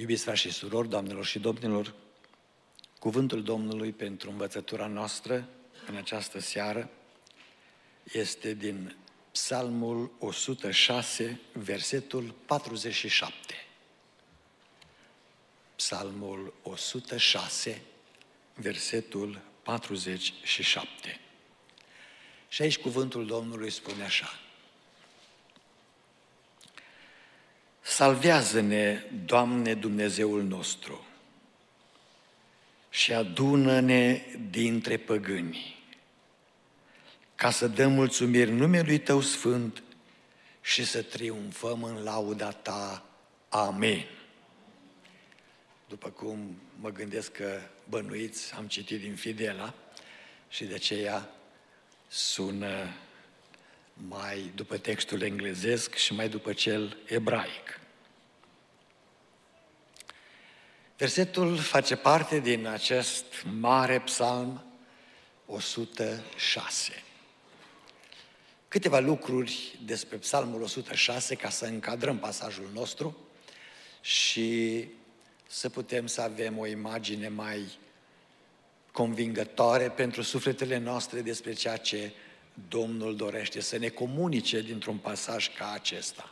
Iubiți frați și surori, doamnelor și domnilor, cuvântul Domnului pentru învățătura noastră în această seară este din Psalmul 106, versetul 47. Psalmul 106, versetul 47. Și aici cuvântul Domnului spune așa. Salvează-ne, Doamne Dumnezeul nostru, și adună-ne dintre păgâni, ca să dăm mulțumiri numelui Tău Sfânt și să triumfăm în lauda Ta. Amen. După cum mă gândesc că bănuiți, am citit din Fidela și de aceea sună mai după textul englezesc și mai după cel ebraic. Versetul face parte din acest mare psalm 106. Câteva lucruri despre psalmul 106 ca să încadrăm pasajul nostru și să putem să avem o imagine mai convingătoare pentru sufletele noastre despre ceea ce Domnul dorește să ne comunice dintr-un pasaj ca acesta.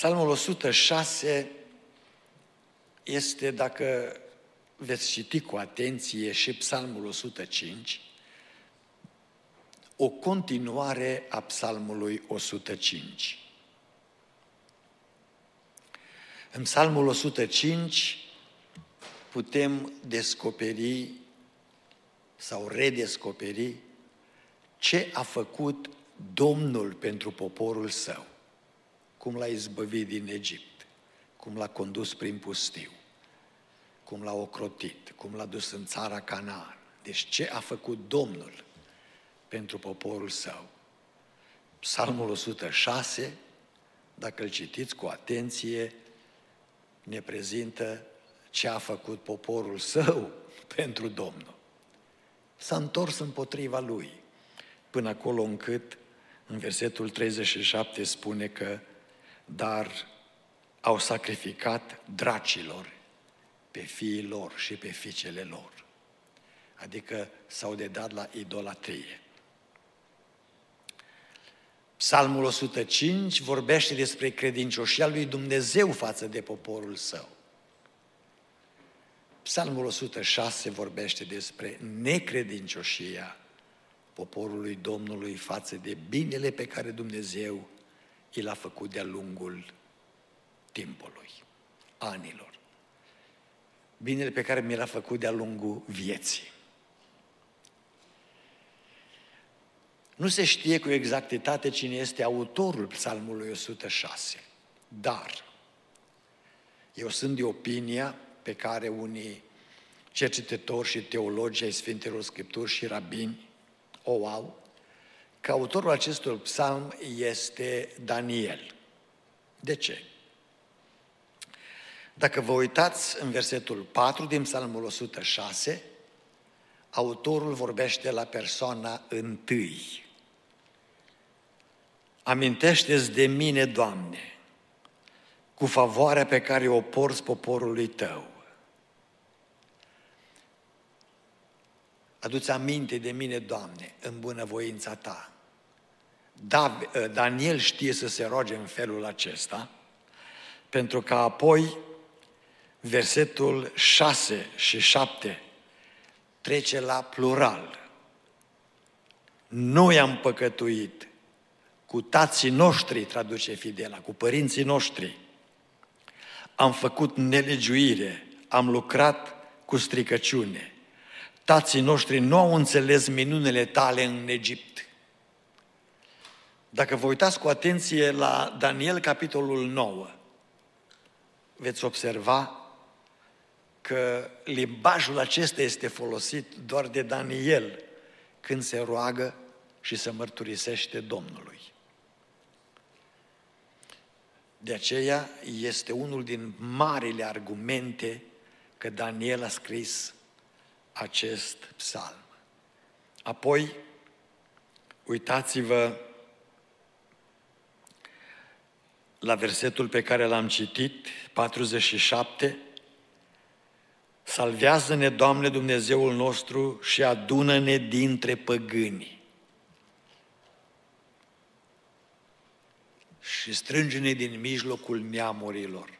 Psalmul 106 este, dacă veți citi cu atenție și Psalmul 105, o continuare a Psalmului 105. În Psalmul 105 putem descoperi sau redescoperi ce a făcut Domnul pentru poporul său cum l-a izbăvit din Egipt, cum l-a condus prin pustiu, cum l-a ocrotit, cum l-a dus în țara Canaan. Deci ce a făcut Domnul pentru poporul său? Psalmul 106, dacă îl citiți cu atenție, ne prezintă ce a făcut poporul său pentru Domnul. S-a întors împotriva lui, până acolo încât în versetul 37 spune că dar au sacrificat dracilor pe fiii lor și pe fiicele lor. Adică s-au dedat la idolatrie. Psalmul 105 vorbește despre credincioșia lui Dumnezeu față de poporul său. Psalmul 106 vorbește despre necredincioșia poporului Domnului față de binele pe care Dumnezeu el a făcut de-a lungul timpului, anilor. Binele pe care mi l-a făcut de-a lungul vieții. Nu se știe cu exactitate cine este autorul psalmului 106, dar eu sunt de opinia pe care unii cercetători și teologi ai Sfintelor Scripturi și rabini o au, că autorul acestor psalm este Daniel. De ce? Dacă vă uitați în versetul 4 din psalmul 106, autorul vorbește la persoana întâi. Amintește-ți de mine, Doamne, cu favoarea pe care o porți poporului tău. Aduți aminte de mine, Doamne, în bunăvoința Ta. Ă, Daniel știe să se roage în felul acesta, pentru că apoi versetul 6 și 7 trece la plural. Noi am păcătuit cu tații noștri, traduce Fidela, cu părinții noștri. Am făcut nelegiuire, am lucrat cu stricăciune. Tații noștri nu au înțeles minunile tale în Egipt. Dacă vă uitați cu atenție la Daniel, capitolul 9, veți observa că limbajul acesta este folosit doar de Daniel când se roagă și se mărturisește Domnului. De aceea este unul din marile argumente că Daniel a scris acest psalm. Apoi, uitați-vă la versetul pe care l-am citit, 47, Salvează-ne, Doamne Dumnezeul nostru, și adună-ne dintre păgâni. Și strânge-ne din mijlocul neamurilor.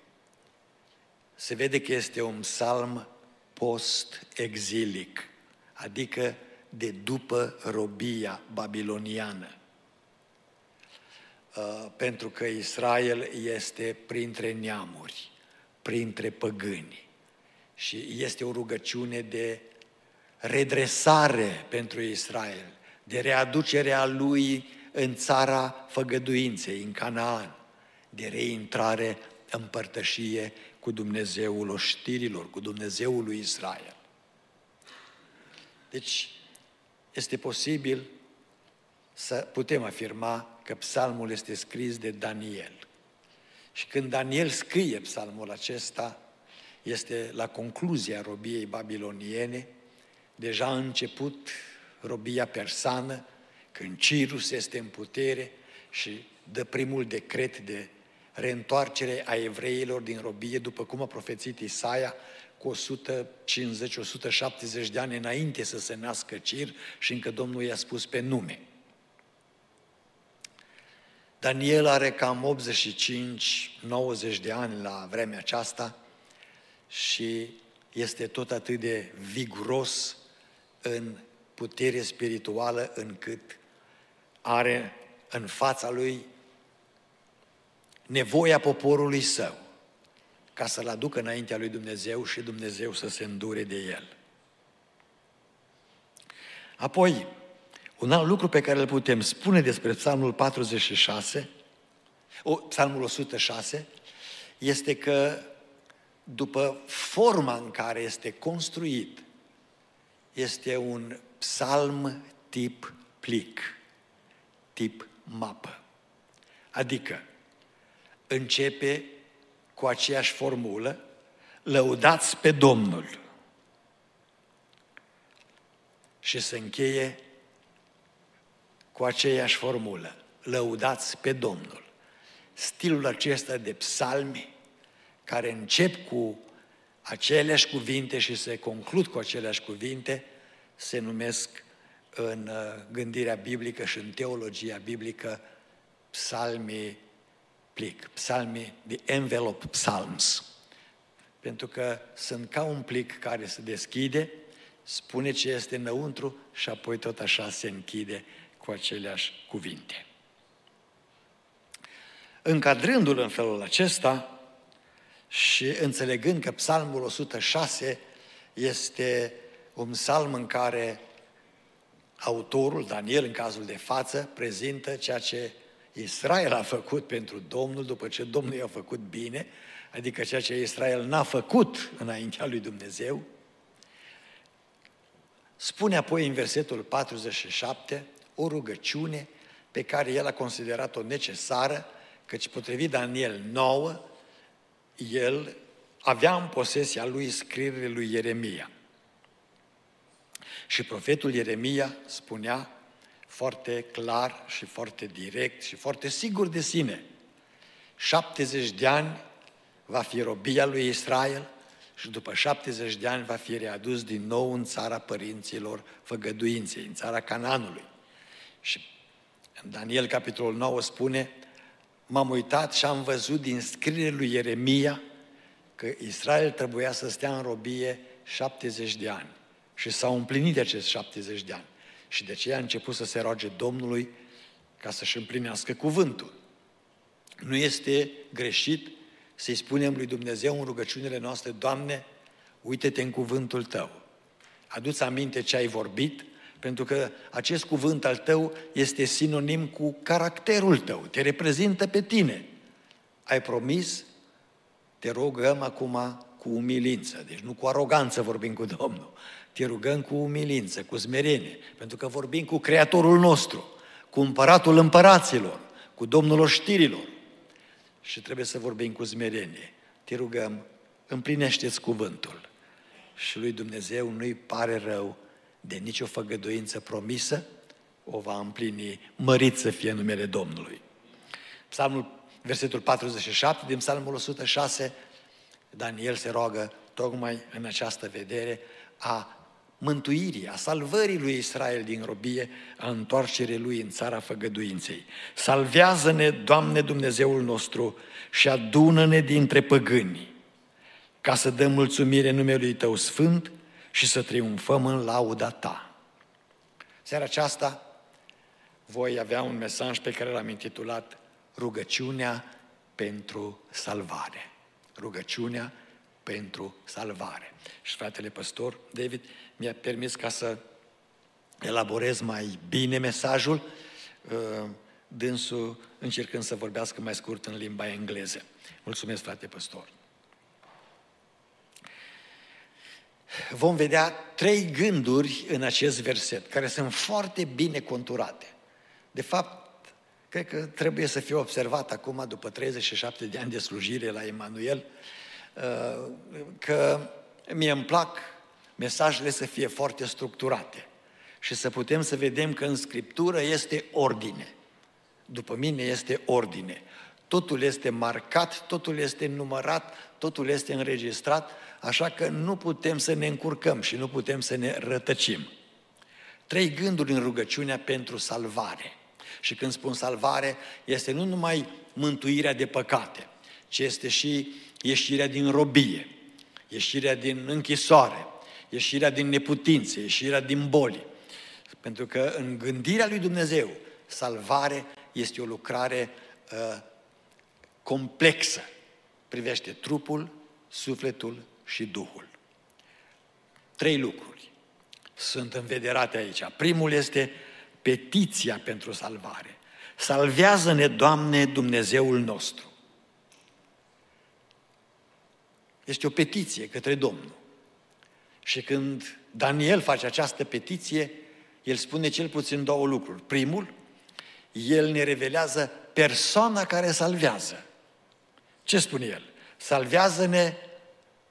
Se vede că este un psalm post-exilic, adică de după robia babiloniană. Uh, pentru că Israel este printre neamuri, printre păgâni. Și este o rugăciune de redresare pentru Israel, de readucere a lui în țara făgăduinței, în Canaan, de reintrare în părtășie cu Dumnezeul oștirilor, cu Dumnezeul lui Israel. Deci, este posibil să putem afirma că psalmul este scris de Daniel. Și când Daniel scrie psalmul acesta, este la concluzia robiei babiloniene, deja a început robia persană, când Cirus este în putere și dă primul decret de reîntoarcere a evreilor din robie, după cum a profețit Isaia, cu 150-170 de ani înainte să se nască Cir și încă Domnul i-a spus pe nume. Daniel are cam 85-90 de ani la vremea aceasta și este tot atât de viguros în putere spirituală încât are în fața lui nevoia poporului său ca să-l aducă înaintea lui Dumnezeu și Dumnezeu să se îndure de el. Apoi, un alt lucru pe care îl putem spune despre Psalmul 46, o, Psalmul 106, este că după forma în care este construit, este un psalm tip plic, tip mapă. Adică începe cu aceeași formulă, lăudați pe Domnul. Și se încheie cu aceeași formulă, lăudați pe Domnul. Stilul acesta de psalmi, care încep cu aceleași cuvinte și se conclud cu aceleași cuvinte, se numesc în uh, gândirea biblică și în teologia biblică psalmii plic, psalmii, the envelope psalms. Pentru că sunt ca un plic care se deschide, spune ce este înăuntru și apoi tot așa se închide cu aceleași cuvinte. Încadrându-l în felul acesta și înțelegând că psalmul 106 este un psalm în care autorul, Daniel în cazul de față, prezintă ceea ce Israel a făcut pentru Domnul după ce Domnul i-a făcut bine, adică ceea ce Israel n-a făcut înaintea lui Dumnezeu, spune apoi în versetul 47 o rugăciune pe care el a considerat-o necesară, căci potrivit Daniel 9, el avea în posesia lui scrierile lui Ieremia. Și profetul Ieremia spunea foarte clar și foarte direct și foarte sigur de sine. 70 de ani va fi robia lui Israel și după 70 de ani va fi readus din nou în țara părinților făgăduinței, în țara Cananului. Și în Daniel, capitolul 9, spune, m-am uitat și am văzut din scrierea lui Ieremia că Israel trebuia să stea în robie 70 de ani. Și s-au împlinit acest 70 de ani. Și de aceea a început să se roage Domnului ca să-și împlinească cuvântul. Nu este greșit să-i spunem lui Dumnezeu în rugăciunile noastre, Doamne, uite-te în cuvântul Tău. Adu-ți aminte ce ai vorbit, pentru că acest cuvânt al Tău este sinonim cu caracterul Tău, te reprezintă pe tine. Ai promis, te rugăm acum cu umilință, deci nu cu aroganță vorbim cu Domnul, te rugăm cu umilință, cu smerenie, pentru că vorbim cu Creatorul nostru, cu Împăratul Împăraților, cu Domnul Oștirilor. Și trebuie să vorbim cu smerenie. Te rugăm, împlinește-ți cuvântul. Și lui Dumnezeu nu-i pare rău de nicio făgăduință promisă, o va împlini, mărit să fie numele Domnului. Psalmul versetul 47 din Psalmul 106, Daniel se roagă tocmai în această vedere a mântuirii, a salvării lui Israel din robie, a întoarcerii lui în țara făgăduinței. Salvează-ne, Doamne Dumnezeul nostru, și adună-ne dintre păgâni, ca să dăm mulțumire numelui Tău sfânt și să triumfăm în lauda Ta. Seara aceasta voi avea un mesaj pe care l-am intitulat Rugăciunea pentru salvare. Rugăciunea pentru salvare. Și fratele păstor David mi-a permis ca să elaborez mai bine mesajul, uh, dânsul încercând să vorbească mai scurt în limba engleză. Mulțumesc, frate păstor. Vom vedea trei gânduri în acest verset, care sunt foarte bine conturate. De fapt, cred că trebuie să fie observat acum, după 37 de ani de slujire la Emanuel, uh, că mie îmi plac mesajele să fie foarte structurate și să putem să vedem că în Scriptură este ordine. După mine este ordine. Totul este marcat, totul este numărat, totul este înregistrat, așa că nu putem să ne încurcăm și nu putem să ne rătăcim. Trei gânduri în rugăciunea pentru salvare. Și când spun salvare, este nu numai mântuirea de păcate, ci este și ieșirea din robie, ieșirea din închisoare, ieșirea din neputințe, ieșirea din boli. Pentru că în gândirea lui Dumnezeu, salvare este o lucrare uh, complexă. Privește trupul, sufletul și Duhul. Trei lucruri sunt învederate aici. Primul este petiția pentru salvare. Salvează-ne, Doamne, Dumnezeul nostru. Este o petiție către Domnul. Și când Daniel face această petiție, el spune cel puțin două lucruri. Primul, el ne revelează persoana care salvează. Ce spune el? Salvează-ne,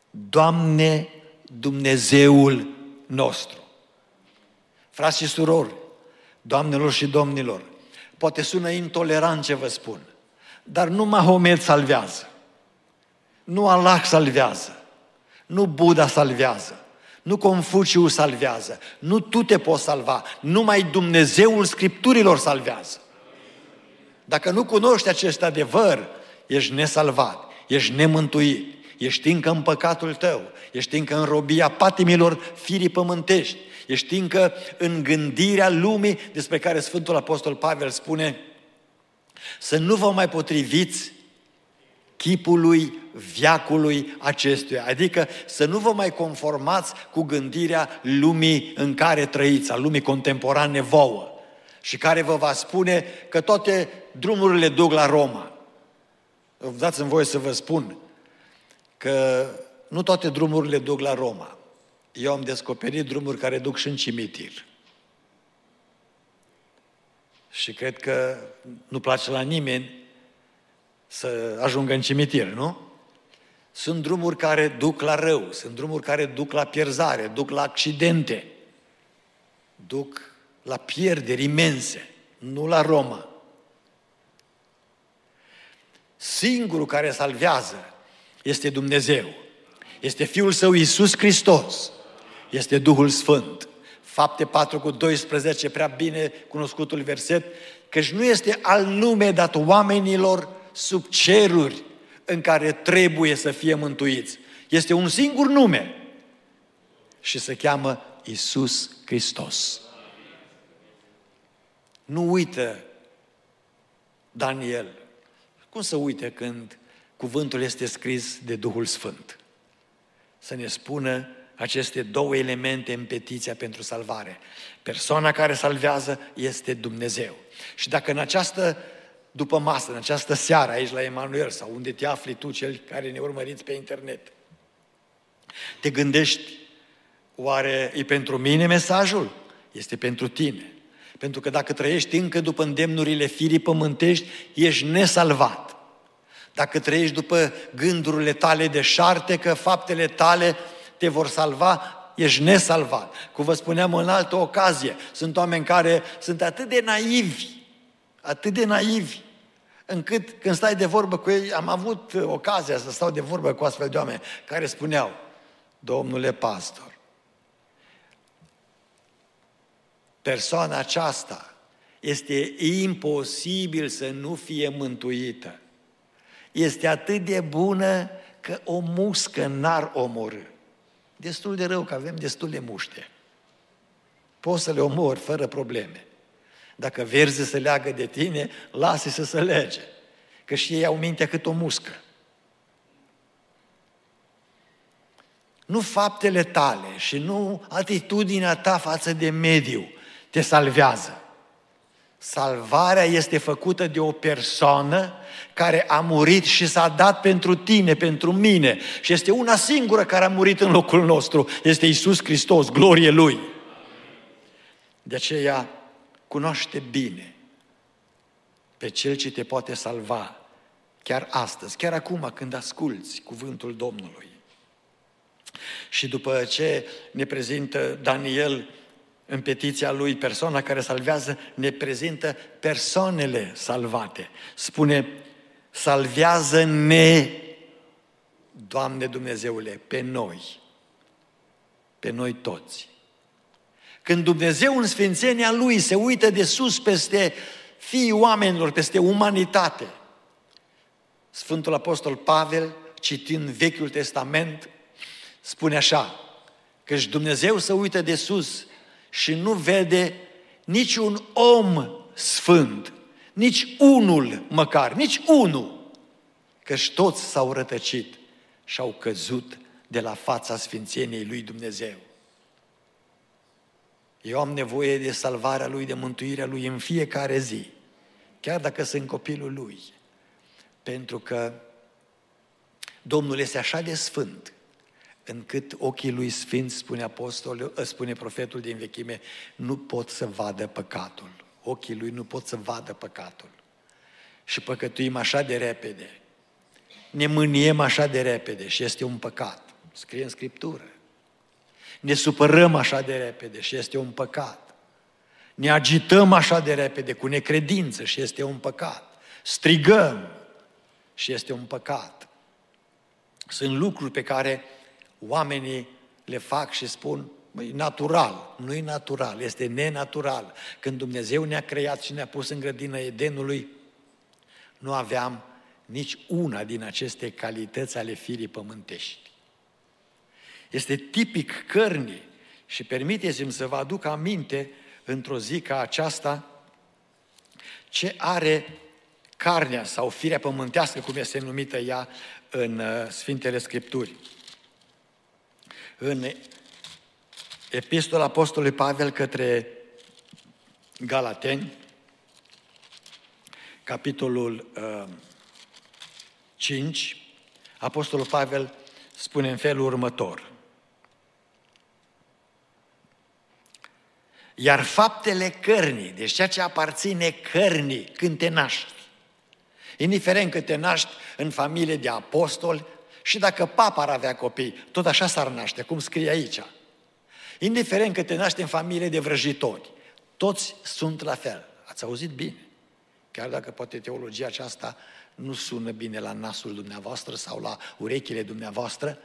Doamne, Dumnezeul nostru. Frați și surori, doamnelor și domnilor, poate sună intolerant ce vă spun, dar nu Mahomet salvează, nu Allah salvează, nu Buddha salvează, nu Confuciu salvează, nu tu te poți salva, numai Dumnezeul Scripturilor salvează. Dacă nu cunoști acest adevăr, ești nesalvat, ești nemântuit, ești încă în păcatul tău, ești încă în robia patimilor firii pământești, ești încă în gândirea lumii despre care Sfântul Apostol Pavel spune să nu vă mai potriviți chipului viacului acestuia. Adică să nu vă mai conformați cu gândirea lumii în care trăiți, a lumii contemporane vouă și care vă va spune că toate drumurile duc la Roma. Dați-mi voie să vă spun că nu toate drumurile duc la Roma. Eu am descoperit drumuri care duc și în cimitir. Și cred că nu place la nimeni să ajungă în cimitir, nu? Sunt drumuri care duc la rău, sunt drumuri care duc la pierzare, duc la accidente, duc la pierderi imense, nu la Roma. Singurul care salvează este Dumnezeu. Este Fiul Său Iisus Hristos. Este Duhul Sfânt. Fapte 4 cu 12, prea bine cunoscutul verset, căci nu este al nume dat oamenilor sub ceruri în care trebuie să fie mântuiți. Este un singur nume și se cheamă Isus Hristos. Nu uită Daniel. Cum să uite când cuvântul este scris de Duhul Sfânt? Să ne spună aceste două elemente în petiția pentru salvare. Persoana care salvează este Dumnezeu. Și dacă în această după masă, în această seară aici la Emanuel sau unde te afli tu, cel care ne urmăriți pe internet. Te gândești, oare e pentru mine mesajul? Este pentru tine. Pentru că dacă trăiești încă după îndemnurile firii pământești, ești nesalvat. Dacă trăiești după gândurile tale de șarte, că faptele tale te vor salva, ești nesalvat. Cum vă spuneam în altă ocazie, sunt oameni care sunt atât de naivi, atât de naivi, încât când stai de vorbă cu ei, am avut ocazia să stau de vorbă cu astfel de oameni care spuneau, domnule pastor, persoana aceasta este imposibil să nu fie mântuită. Este atât de bună că o muscă n-ar omorâ. Destul de rău că avem destul de muște. Poți să le omori fără probleme. Dacă verzi să leagă de tine, lasă să se lege. Că și ei au mintea cât o muscă. Nu faptele tale și nu atitudinea ta față de mediu te salvează. Salvarea este făcută de o persoană care a murit și s-a dat pentru tine, pentru mine. Și este una singură care a murit în locul nostru. Este Isus Hristos, glorie Lui. De aceea, cunoaște bine pe Cel ce te poate salva chiar astăzi, chiar acum când asculți cuvântul Domnului. Și după ce ne prezintă Daniel în petiția lui, persoana care salvează, ne prezintă persoanele salvate. Spune, salvează-ne, Doamne Dumnezeule, pe noi, pe noi toți. Când Dumnezeu în sfințenia Lui se uită de sus peste fiii oamenilor, peste umanitate, Sfântul Apostol Pavel, citind Vechiul Testament, spune așa, că și Dumnezeu se uită de sus și nu vede niciun om sfânt, nici unul măcar, nici unul, căci toți s-au rătăcit și au căzut de la fața sfințeniei lui Dumnezeu. Eu am nevoie de salvarea lui, de mântuirea lui în fiecare zi, chiar dacă sunt copilul lui, pentru că Domnul este așa de sfânt încât ochii lui sfinți, spune apostolul, ă, spune profetul din vechime, nu pot să vadă păcatul. Ochii lui nu pot să vadă păcatul. Și păcătuim așa de repede. Ne mâniem așa de repede și este un păcat. Scrie în Scriptură. Ne supărăm așa de repede și este un păcat. Ne agităm așa de repede cu necredință și este un păcat. Strigăm și este un păcat. Sunt lucruri pe care oamenii le fac și spun, e natural. Nu e natural, este nenatural. Când Dumnezeu ne-a creat și ne-a pus în grădina Edenului, nu aveam nici una din aceste calități ale firii pământești. Este tipic cărnii și permiteți-mi să vă aduc aminte într-o zi ca aceasta ce are carnea sau firea pământească, cum este numită ea în uh, Sfintele Scripturi în Epistola Apostolului Pavel către Galateni, capitolul uh, 5, Apostolul Pavel spune în felul următor. Iar faptele cărnii, deci ceea ce aparține cărnii când te naști, indiferent că te naști în familie de apostoli, și dacă papa ar avea copii, tot așa s-ar naște, cum scrie aici. Indiferent că te naște în familie de vrăjitori, toți sunt la fel. Ați auzit bine. Chiar dacă poate teologia aceasta nu sună bine la nasul dumneavoastră sau la urechile dumneavoastră,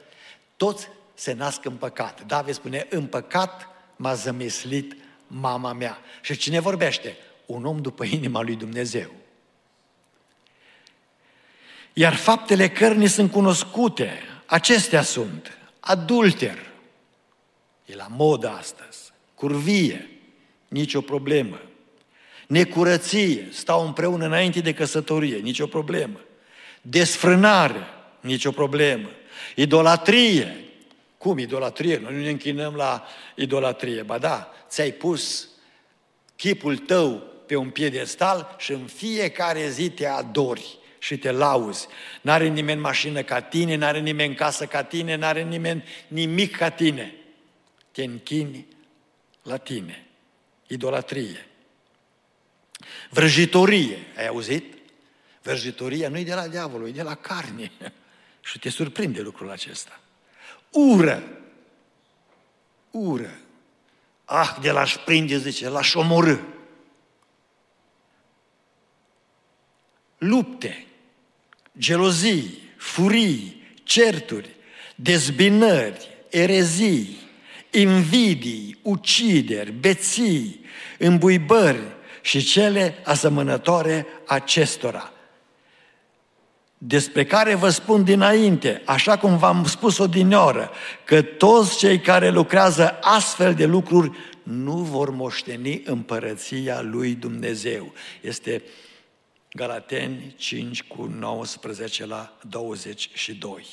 toți se nasc în păcat. David spune, în păcat m-a zămislit mama mea. Și cine vorbește? Un om după inima lui Dumnezeu. Iar faptele cărnii sunt cunoscute. Acestea sunt adulter, e la modă astăzi, curvie, nicio problemă. Necurăție, stau împreună înainte de căsătorie, nicio problemă. Desfrânare, nicio problemă. Idolatrie, cum idolatrie? Noi nu ne închinăm la idolatrie. Ba da, ți-ai pus chipul tău pe un piedestal și în fiecare zi te adori și te lauzi. N-are nimeni mașină ca tine, n-are nimeni casă ca tine, n-are nimeni nimic ca tine. Te închini la tine. Idolatrie. Vrăjitorie. Ai auzit? Vrăjitoria nu e de la diavolul, e de la carne. și te surprinde lucrul acesta. Ură. Ură. Ah, de la-și prinde, zice, la-și omorâ. lupte, gelozii, furii, certuri, dezbinări, erezii, invidii, ucideri, beții, îmbuibări și cele asemănătoare acestora despre care vă spun dinainte, așa cum v-am spus o oră, că toți cei care lucrează astfel de lucruri nu vor moșteni împărăția lui Dumnezeu. Este Galateni 5 cu 19 la 22.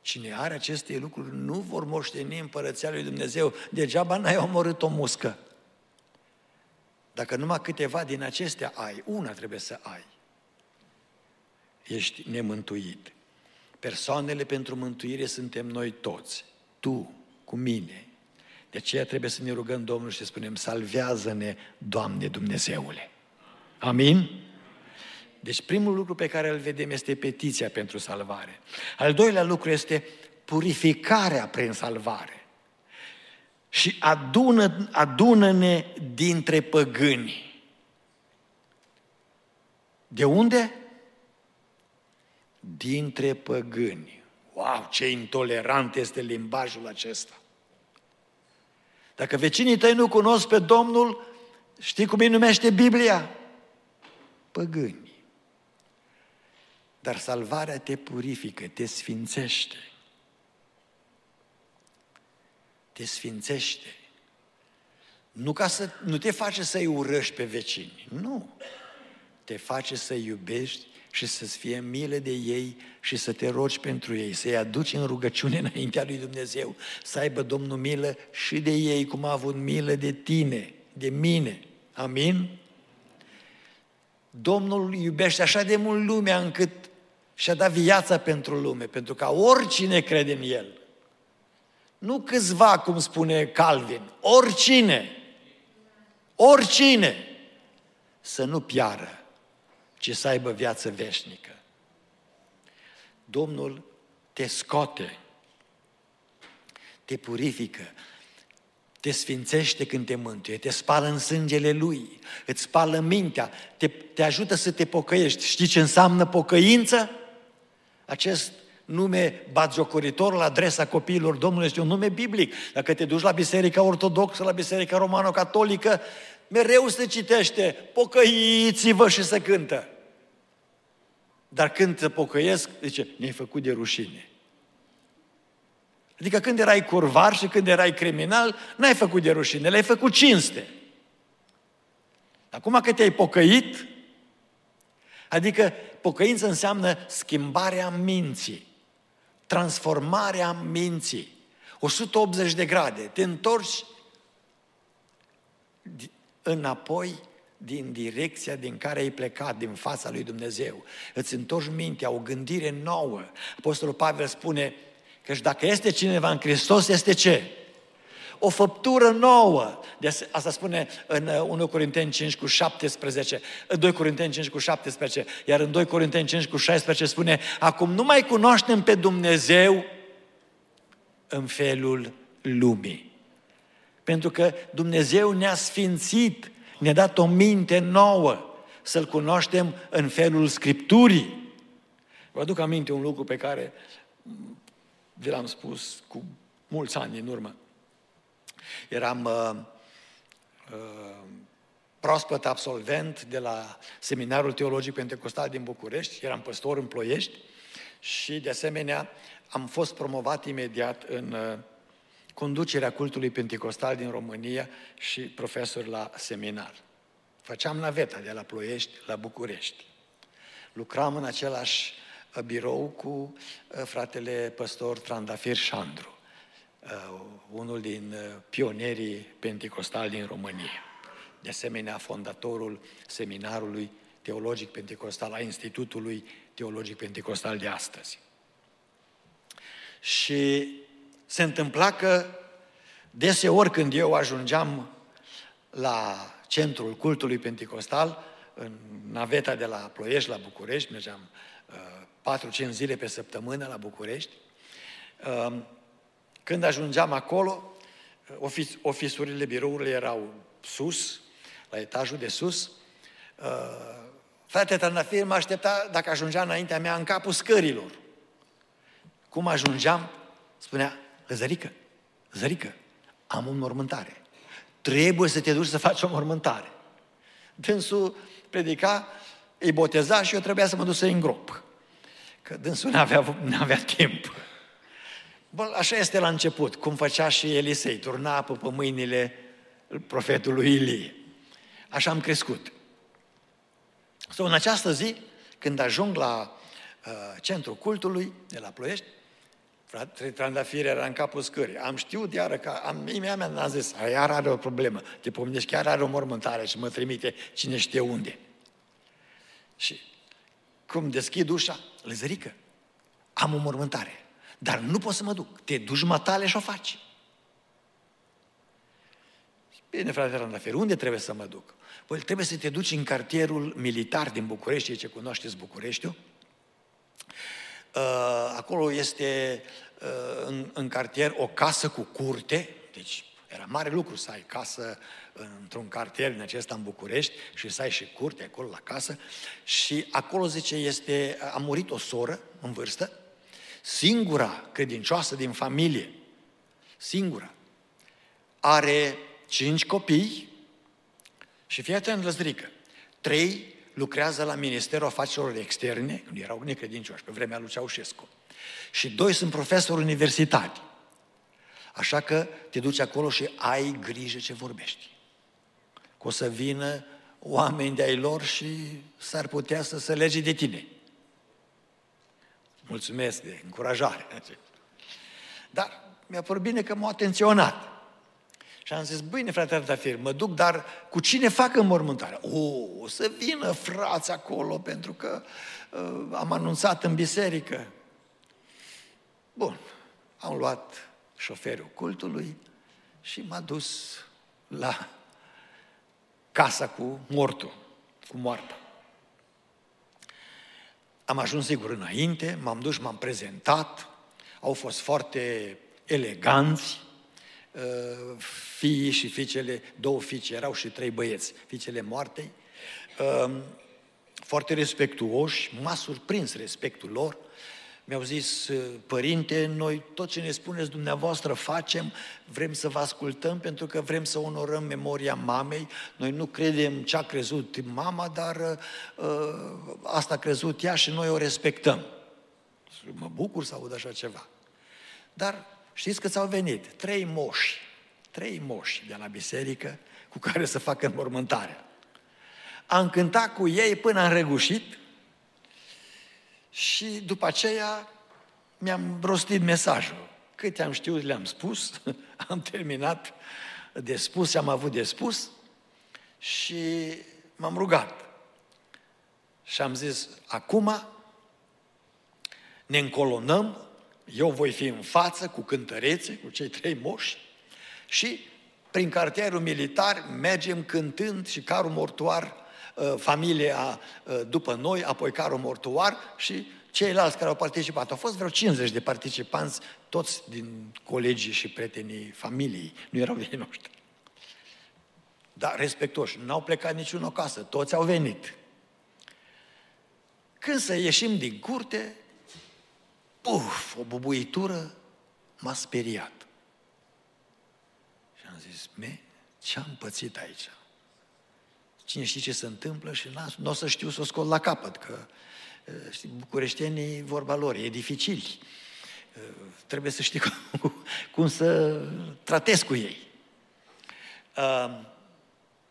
Cine are aceste lucruri nu vor moșteni împărăția lui Dumnezeu. Degeaba n-ai omorât o muscă. Dacă numai câteva din acestea ai, una trebuie să ai. Ești nemântuit. Persoanele pentru mântuire suntem noi toți. Tu, cu mine. De aceea trebuie să ne rugăm Domnul și să spunem, salvează-ne, Doamne Dumnezeule. Amin? Deci primul lucru pe care îl vedem este petiția pentru salvare. Al doilea lucru este purificarea prin salvare și adună, adună-ne dintre păgâni. De unde? Dintre păgâni. Wow, ce intolerant este limbajul acesta. Dacă vecinii tăi nu cunosc pe Domnul, știi cum îi numește Biblia? Păgâni. Dar salvarea te purifică, te sfințește. Te sfințește. Nu, ca să, nu te face să-i urăști pe vecini, nu. Te face să-i iubești și să-ți fie milă de ei și să te rogi pentru ei, să-i aduci în rugăciune înaintea lui Dumnezeu, să aibă Domnul milă și de ei, cum a avut milă de tine, de mine. Amin? Domnul iubește așa de mult lumea încât și-a dat viața pentru lume, pentru ca oricine crede în El nu câțiva, cum spune Calvin, oricine, oricine, să nu piară, ci să aibă viață veșnică. Domnul te scoate, te purifică, te sfințește când te mântuie, te spală în sângele Lui, îți spală mintea, te, te ajută să te pocăiești. Știi ce înseamnă pocăință? Acest nume batjocoritor la adresa copiilor Domnului este un nume biblic. Dacă te duci la Biserica Ortodoxă, la Biserica Romano-Catolică, mereu se citește, pocăiți-vă și se cântă. Dar când te pocăiesc, zice, ne-ai făcut de rușine. Adică când erai curvar și când erai criminal, n-ai făcut de rușine, le-ai făcut cinste. Acum că te-ai pocăit, adică pocăință înseamnă schimbarea minții transformarea minții. 180 de grade. Te întorci înapoi din direcția din care ai plecat, din fața lui Dumnezeu. Îți întorci mintea, o gândire nouă. Apostolul Pavel spune că și dacă este cineva în Hristos, este ce? O făptură nouă. De asta spune în 1 uh, Corinteni 5 cu 17, în 2 Corinteni 5 cu 17, iar în 2 Corinteni 5 cu 16 spune, acum nu mai cunoaștem pe Dumnezeu în felul lumii. Pentru că Dumnezeu ne-a sfințit, ne-a dat o minte nouă, să-L cunoaștem în felul Scripturii. Vă aduc aminte un lucru pe care vi l-am spus cu mulți ani în urmă. Eram uh, uh, proaspăt absolvent de la Seminarul Teologic Pentecostal din București, eram păstor în Ploiești și, de asemenea, am fost promovat imediat în uh, conducerea cultului pentecostal din România și profesor la seminar. Făceam naveta de la Ploiești la București. Lucram în același uh, birou cu uh, fratele păstor Trandafir Șandru uh, unul din uh, pionierii pentecostali din România. De asemenea, fondatorul seminarului teologic pentecostal, a Institutului Teologic Pentecostal de astăzi. Și se întâmpla că deseori când eu ajungeam la centrul cultului pentecostal, în naveta de la Ploiești la București, mergeam uh, 4-5 zile pe săptămână la București, uh, când ajungeam acolo, ofis, ofisurile, birourile erau sus, la etajul de sus, Uh, frate Trandafir mă aștepta, dacă ajungea înaintea mea, în capul scărilor. Cum ajungeam, spunea, Zărică, Zărică, am o mormântare. Trebuie să te duci să faci o mormântare. Dânsul predica, îi boteza și eu trebuia să mă duc să-i îngrop. Că dânsul n-avea, n-avea timp. Bă, așa este la început, cum făcea și Elisei, turna apă pe mâinile profetului Ilie. Așa am crescut. So, în această zi, când ajung la uh, centrul cultului de la Ploiești, Frate Trandafir era în capul scării. Am știut iară că am, imea mea am zis, iar are o problemă. Te pomenești, chiar are o mormântare și mă trimite cine știe unde. Și cum deschid ușa, lăzărică, am o mormântare, dar nu pot să mă duc. Te duci matale și o faci. Bine, frate Randafir, unde trebuie să mă duc? Păi trebuie să te duci în cartierul militar din București, ce cunoașteți Bucureștiul. Uh, acolo este uh, în, în cartier o casă cu curte, deci era mare lucru să ai casă într-un cartier în acesta în București și să ai și curte acolo la casă. Și acolo, zice, este, a murit o soră în vârstă, singura credincioasă din familie, singura, are cinci copii și fii atent, lăzrică, trei lucrează la Ministerul Afacerilor Externe, când erau necredincioși pe vremea lui Ceaușescu, și doi sunt profesori universitari. Așa că te duci acolo și ai grijă ce vorbești. Că o să vină oameni de ai lor și s-ar putea să se lege de tine. Mulțumesc de încurajare. Dar mi-a părut bine că m-a atenționat. Și am zis, bine, frate Artafir, mă duc, dar cu cine fac înmormântarea? O, o să vină frați acolo, pentru că uh, am anunțat în biserică. Bun, am luat șoferul cultului și m-a dus la casa cu mortul, cu moartea. Am ajuns sigur înainte, m-am dus, m-am prezentat, au fost foarte eleganți, uh, fiii și fiicele, două fiice, erau și trei băieți, fiicele moartei, uh, foarte respectuoși, m-a surprins respectul lor, mi-au zis, părinte, noi tot ce ne spuneți dumneavoastră facem, vrem să vă ascultăm pentru că vrem să onorăm memoria mamei. Noi nu credem ce a crezut mama, dar uh, asta a crezut ea și noi o respectăm. Și mă bucur să aud așa ceva. Dar știți că ți-au venit trei moși, trei moși de la biserică cu care să facă înmormântarea. Am cântat cu ei până am răgușit, și după aceea mi-am rostit mesajul. Câte am știut le-am spus, am terminat de spus ce am avut de spus și m-am rugat. Și am zis, acum ne încolonăm, eu voi fi în față cu cântărețe, cu cei trei moși și prin cartierul militar mergem cântând și carul mortuar Uh, familia uh, după noi, apoi carul mortuar și ceilalți care au participat. Au fost vreo 50 de participanți, toți din colegii și prietenii familiei, nu erau de noștri. Dar respectoși, n-au plecat niciun acasă, toți au venit. Când să ieșim din curte, puf, o bubuitură m-a speriat. Și am zis, me, ce-am pățit aici? Cine știe ce se întâmplă și nu o să știu să o scot la capăt, că știi, bucureștenii, vorba lor, e dificil. Trebuie să știi cum, cum să tratezi cu ei.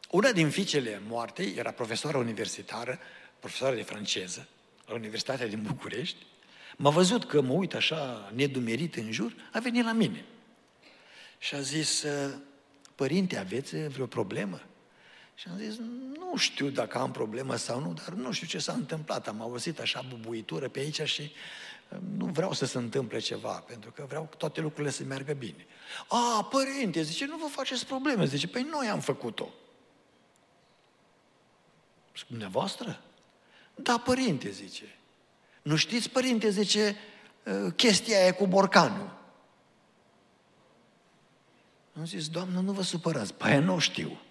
Una din fiicele moartei era profesoară universitară, profesoară de franceză, la Universitatea din București. M-a văzut că mă uit așa nedumerit în jur, a venit la mine. Și a zis, părinte, aveți vreo problemă? Și am zis, nu știu dacă am problemă sau nu, dar nu știu ce s-a întâmplat. Am auzit așa bubuitură pe aici și uh, nu vreau să se întâmple ceva, pentru că vreau toate lucrurile să meargă bine. A, părinte, zice, nu vă faceți probleme. Zice, păi noi am făcut-o. Și dumneavoastră? Da, părinte, zice. Nu știți, părinte, zice, uh, chestia aia cu borcanul. Am zis, Doamnă, nu vă supărați. Păi nu știu.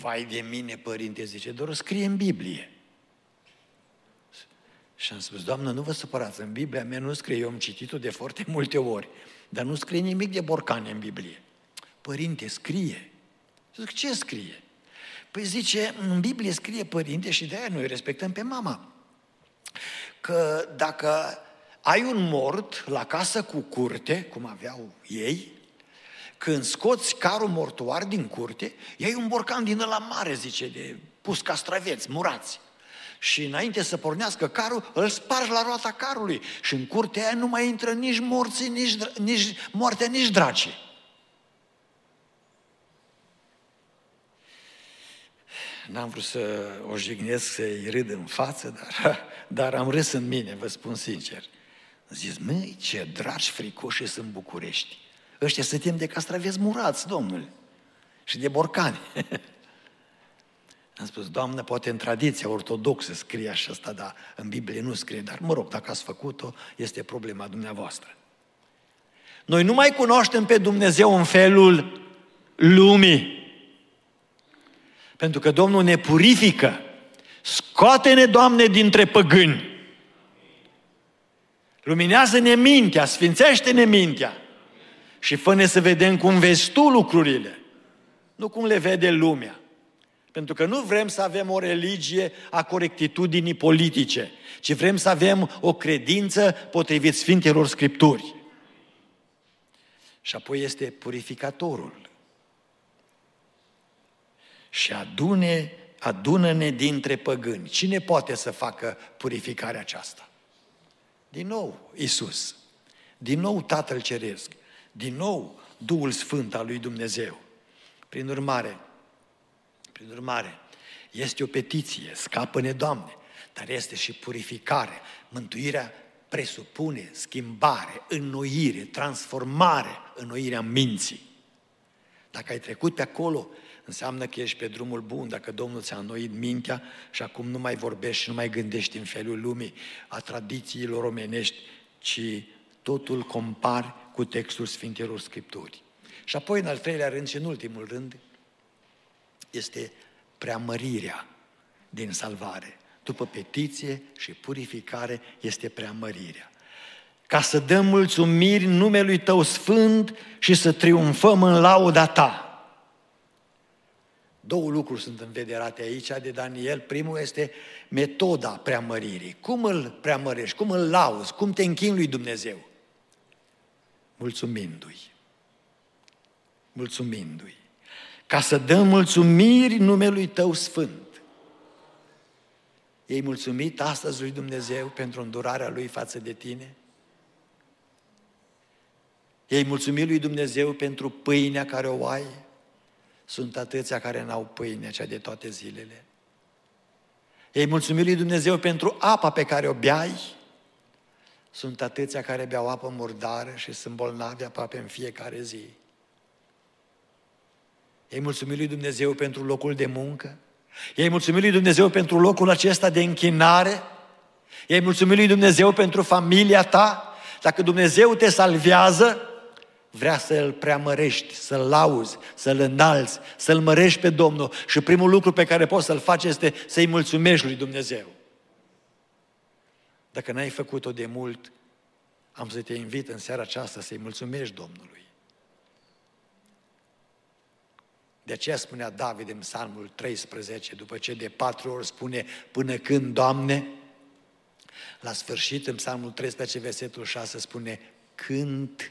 Vai de mine, părinte, zice, doar scrie în Biblie. Și am spus, Doamnă, nu vă supărați, în Biblia mea nu scrie, eu am citit-o de foarte multe ori, dar nu scrie nimic de borcane în Biblie. Părinte, scrie. Zic, ce scrie? Păi zice, în Biblie scrie părinte și de-aia noi respectăm pe mama. Că dacă ai un mort la casă cu curte, cum aveau ei, când scoți carul mortuar din curte, iei un borcan din la mare, zice, de pus castraveți, murați. Și înainte să pornească carul, îl spargi la roata carului. Și în curtea aia nu mai intră nici morții, nici, nici moartea, nici draci. N-am vrut să o jignesc, să-i râd în față, dar, dar am râs în mine, vă spun sincer. Zis, măi, ce dragi fricoși sunt București. Ăștia să de castraveți murați, domnule, și de borcani. Am spus, Doamnă, poate în tradiția ortodoxă scrie așa asta, dar în Biblie nu scrie, dar mă rog, dacă ați făcut-o, este problema dumneavoastră. Noi nu mai cunoaștem pe Dumnezeu în felul lumii. Pentru că Domnul ne purifică. Scoate-ne, Doamne, dintre păgâni. Luminează-ne mintea, sfințește-ne mintea. Și fă să vedem cum vezi tu lucrurile, nu cum le vede lumea. Pentru că nu vrem să avem o religie a corectitudinii politice, ci vrem să avem o credință potrivit Sfintelor Scripturi. Și apoi este purificatorul. Și adune, adună-ne dintre păgâni. Cine poate să facă purificarea aceasta? Din nou, Isus. Din nou Tatăl Ceresc. Din nou, Duhul Sfânt al lui Dumnezeu. Prin urmare, prin urmare, este o petiție, scapă-ne, Doamne, dar este și purificare. Mântuirea presupune schimbare, înnoire, transformare, înnoirea minții. Dacă ai trecut pe acolo, înseamnă că ești pe drumul bun, dacă Domnul ți-a înnoit mintea și acum nu mai vorbești și nu mai gândești în felul lumii, a tradițiilor omenești, ci totul compari cu textul Sfintelor Scripturii. Și apoi, în al treilea rând și în ultimul rând, este preamărirea din salvare. După petiție și purificare este preamărirea. Ca să dăm mulțumiri numelui Tău sfânt și să triumfăm în lauda Ta. Două lucruri sunt învederate aici de Daniel. Primul este metoda preamăririi. Cum îl preamărești, cum îl lauzi, cum te închin lui Dumnezeu? Mulțumindu-i. Mulțumindu-i. Ca să dăm mulțumiri numelui Tău Sfânt. Ei mulțumit astăzi lui Dumnezeu pentru îndurarea Lui față de tine? Ei mulțumit lui Dumnezeu pentru pâinea care o ai? Sunt atâția care n-au pâinea cea de toate zilele. Ei mulțumit lui Dumnezeu pentru apa pe care o beai? Sunt atâția care beau apă murdară și sunt bolnavi aproape în fiecare zi. Ei mulțumit lui Dumnezeu pentru locul de muncă? Ei mulțumit lui Dumnezeu pentru locul acesta de închinare? Ei mulțumit lui Dumnezeu pentru familia ta? Dacă Dumnezeu te salvează, vrea să-L preamărești, să-L lauzi, să-L înalți, să-L mărești pe Domnul. Și primul lucru pe care poți să-L faci este să-i mulțumești lui Dumnezeu. Dacă n-ai făcut-o de mult, am să te invit în seara aceasta să-i mulțumești Domnului. De aceea spunea David în psalmul 13, după ce de patru ori spune, până când, Doamne, la sfârșit, în psalmul 13, versetul 6, spune, cânt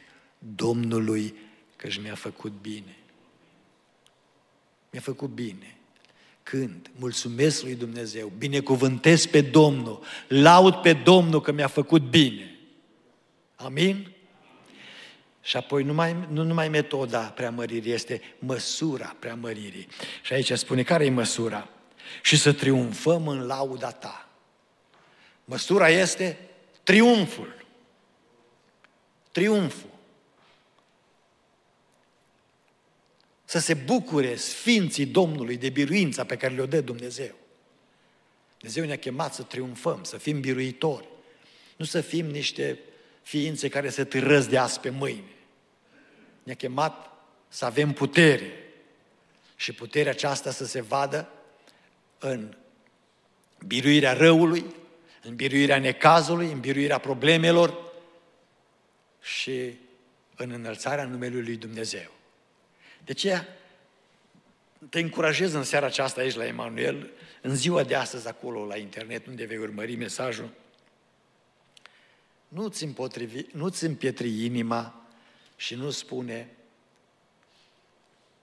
Domnului că mi-a făcut bine. Mi-a făcut bine când mulțumesc lui Dumnezeu, binecuvântez pe Domnul, laud pe Domnul că mi-a făcut bine. Amin? Și apoi numai, nu numai metoda preamăririi, este măsura preamăririi. Și aici spune, care e măsura? Și să triumfăm în lauda ta. Măsura este triumful. Triumful. Să se bucure sfinții Domnului de biruința pe care le-o dă Dumnezeu. Dumnezeu ne-a chemat să triumfăm, să fim biruitori, nu să fim niște ființe care se târăz de azi pe mâine. Ne-a chemat să avem putere și puterea aceasta să se vadă în biruirea răului, în biruirea necazului, în biruirea problemelor și în înălțarea numelui lui Dumnezeu. De aceea te încurajez în seara aceasta aici la Emanuel, în ziua de astăzi acolo la internet unde vei urmări mesajul, nu-ți, împotrivi, nu-ți împietri inima și nu spune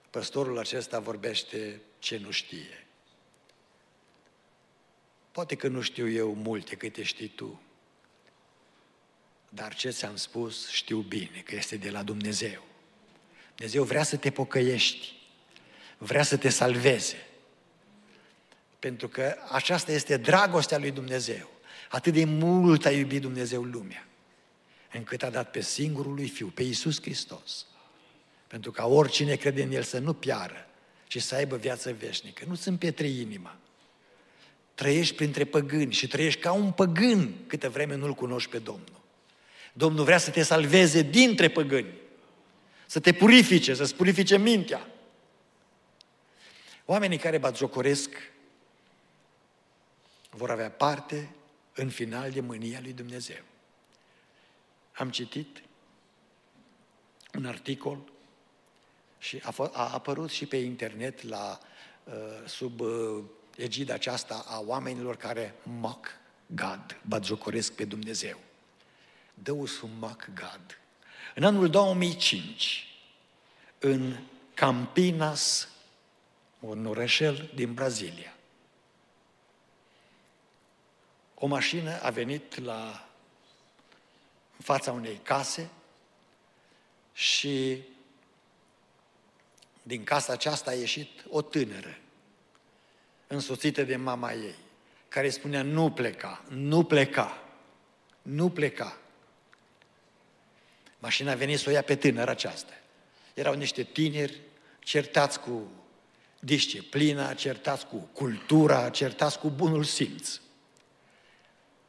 păstorul acesta vorbește ce nu știe. Poate că nu știu eu multe câte știi tu, dar ce ți-am spus știu bine, că este de la Dumnezeu. Dumnezeu vrea să te pocăiești, vrea să te salveze. Pentru că aceasta este dragostea lui Dumnezeu. Atât de mult a iubit Dumnezeu lumea, încât a dat pe singurul lui Fiu, pe Iisus Hristos, pentru ca oricine crede în El să nu piară, ci să aibă viață veșnică. Nu-ți împietri inima. Trăiești printre păgâni și trăiești ca un păgân câtă vreme nu-L cunoști pe Domnul. Domnul vrea să te salveze dintre păgâni, să te purifice, să-ți purifice mintea. Oamenii care batjocoresc vor avea parte în final de mânia lui Dumnezeu. Am citit un articol și a, a apărut și pe internet la, uh, sub uh, egida aceasta a oamenilor care mock God, batjocoresc pe Dumnezeu. Those who mock God. În anul 2005, în Campinas, un orășel din Brazilia, o mașină a venit la fața unei case și din casa aceasta a ieșit o tânără, însoțită de mama ei, care spunea nu pleca, nu pleca, nu pleca. Mașina a venit să o ia pe tânăr aceasta. Erau niște tineri certați cu disciplina, certați cu cultura, certați cu bunul simț.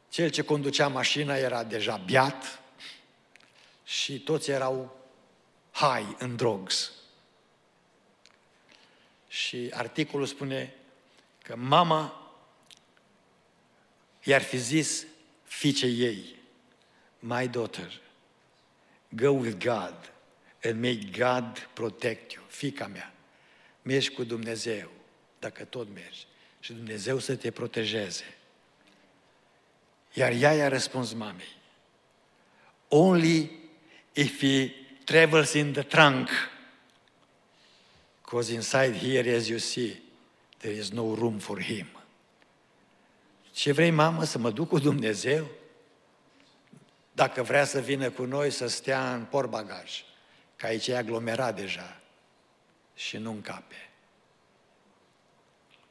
Cel ce conducea mașina era deja biat și toți erau high în drugs. Și articolul spune că mama i-ar fi zis fiicei ei, my daughter, go with God and may God protect you. Fica mea, mergi cu Dumnezeu, dacă tot mergi, și Dumnezeu să te protejeze. Iar ea i-a răspuns mamei, only if he travels in the trunk, because inside here, as you see, there is no room for him. Ce vrei, mamă, să mă duc cu Dumnezeu? Dacă vrea să vină cu noi să stea în portbagaj, că aici e aglomerat deja și nu încape.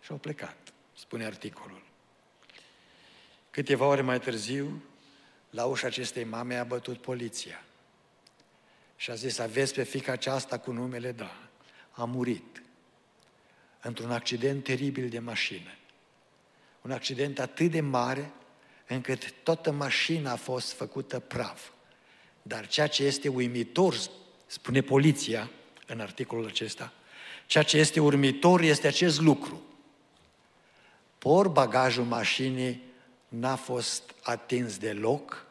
Și au plecat, spune articolul. Câteva ore mai târziu, la ușa acestei mame a bătut poliția. Și a zis, aveți pe fica aceasta cu numele? Da. A murit. Într-un accident teribil de mașină. Un accident atât de mare încât toată mașina a fost făcută praf. Dar ceea ce este uimitor, spune poliția în articolul acesta, ceea ce este urmitor este acest lucru. Por bagajul mașinii n-a fost atins deloc,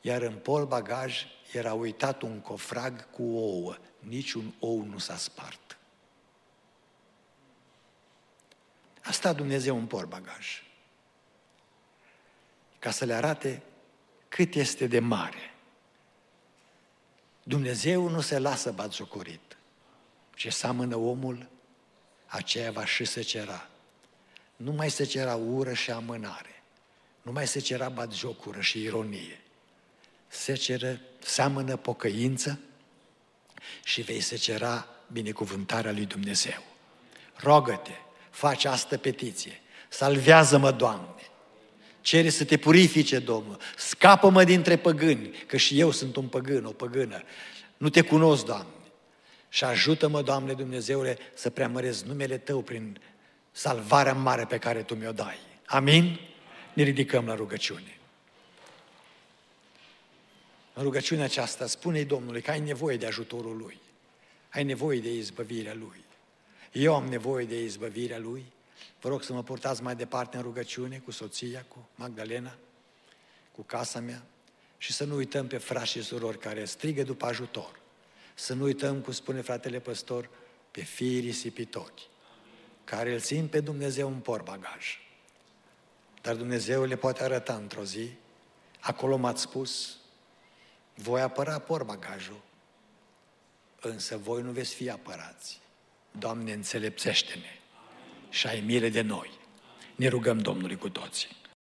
iar în pol bagaj era uitat un cofrag cu ouă. Niciun ou nu s-a spart. A stat Dumnezeu în bagaj. Ca să le arate cât este de mare. Dumnezeu nu se lasă batjocorit. Ce seamănă omul, aceea va și se cera. Nu mai se cera ură și amânare. Nu mai se cera jocură și ironie. Se ceră, seamănă pocăință și vei se cera binecuvântarea lui Dumnezeu. Rogă-te, faci asta petiție. Salvează-mă, Doamne! Cere să te purifice, Domnul. Scapă-mă dintre păgâni, că și eu sunt un păgân, o păgână. Nu te cunosc, Doamne. Și ajută-mă, Doamne Dumnezeule, să preamăresc numele Tău prin salvarea mare pe care Tu mi-o dai. Amin? ne ridicăm la rugăciune. În rugăciunea aceasta spune Domnului că ai nevoie de ajutorul Lui. Ai nevoie de izbăvirea Lui. Eu am nevoie de izbăvirea Lui. Vă rog să mă purtați mai departe în rugăciune cu soția, cu Magdalena, cu casa mea și să nu uităm pe frați și surori care strigă după ajutor. Să nu uităm, cum spune fratele păstor, pe fiii risipitori, care îl țin pe Dumnezeu în porbagaj. Dar Dumnezeu le poate arăta într-o zi, acolo m-ați spus, voi apăra porbagajul, însă voi nu veți fi apărați. Doamne, înțelepțește-ne și ai mire de noi. Ne rugăm Domnului cu toții.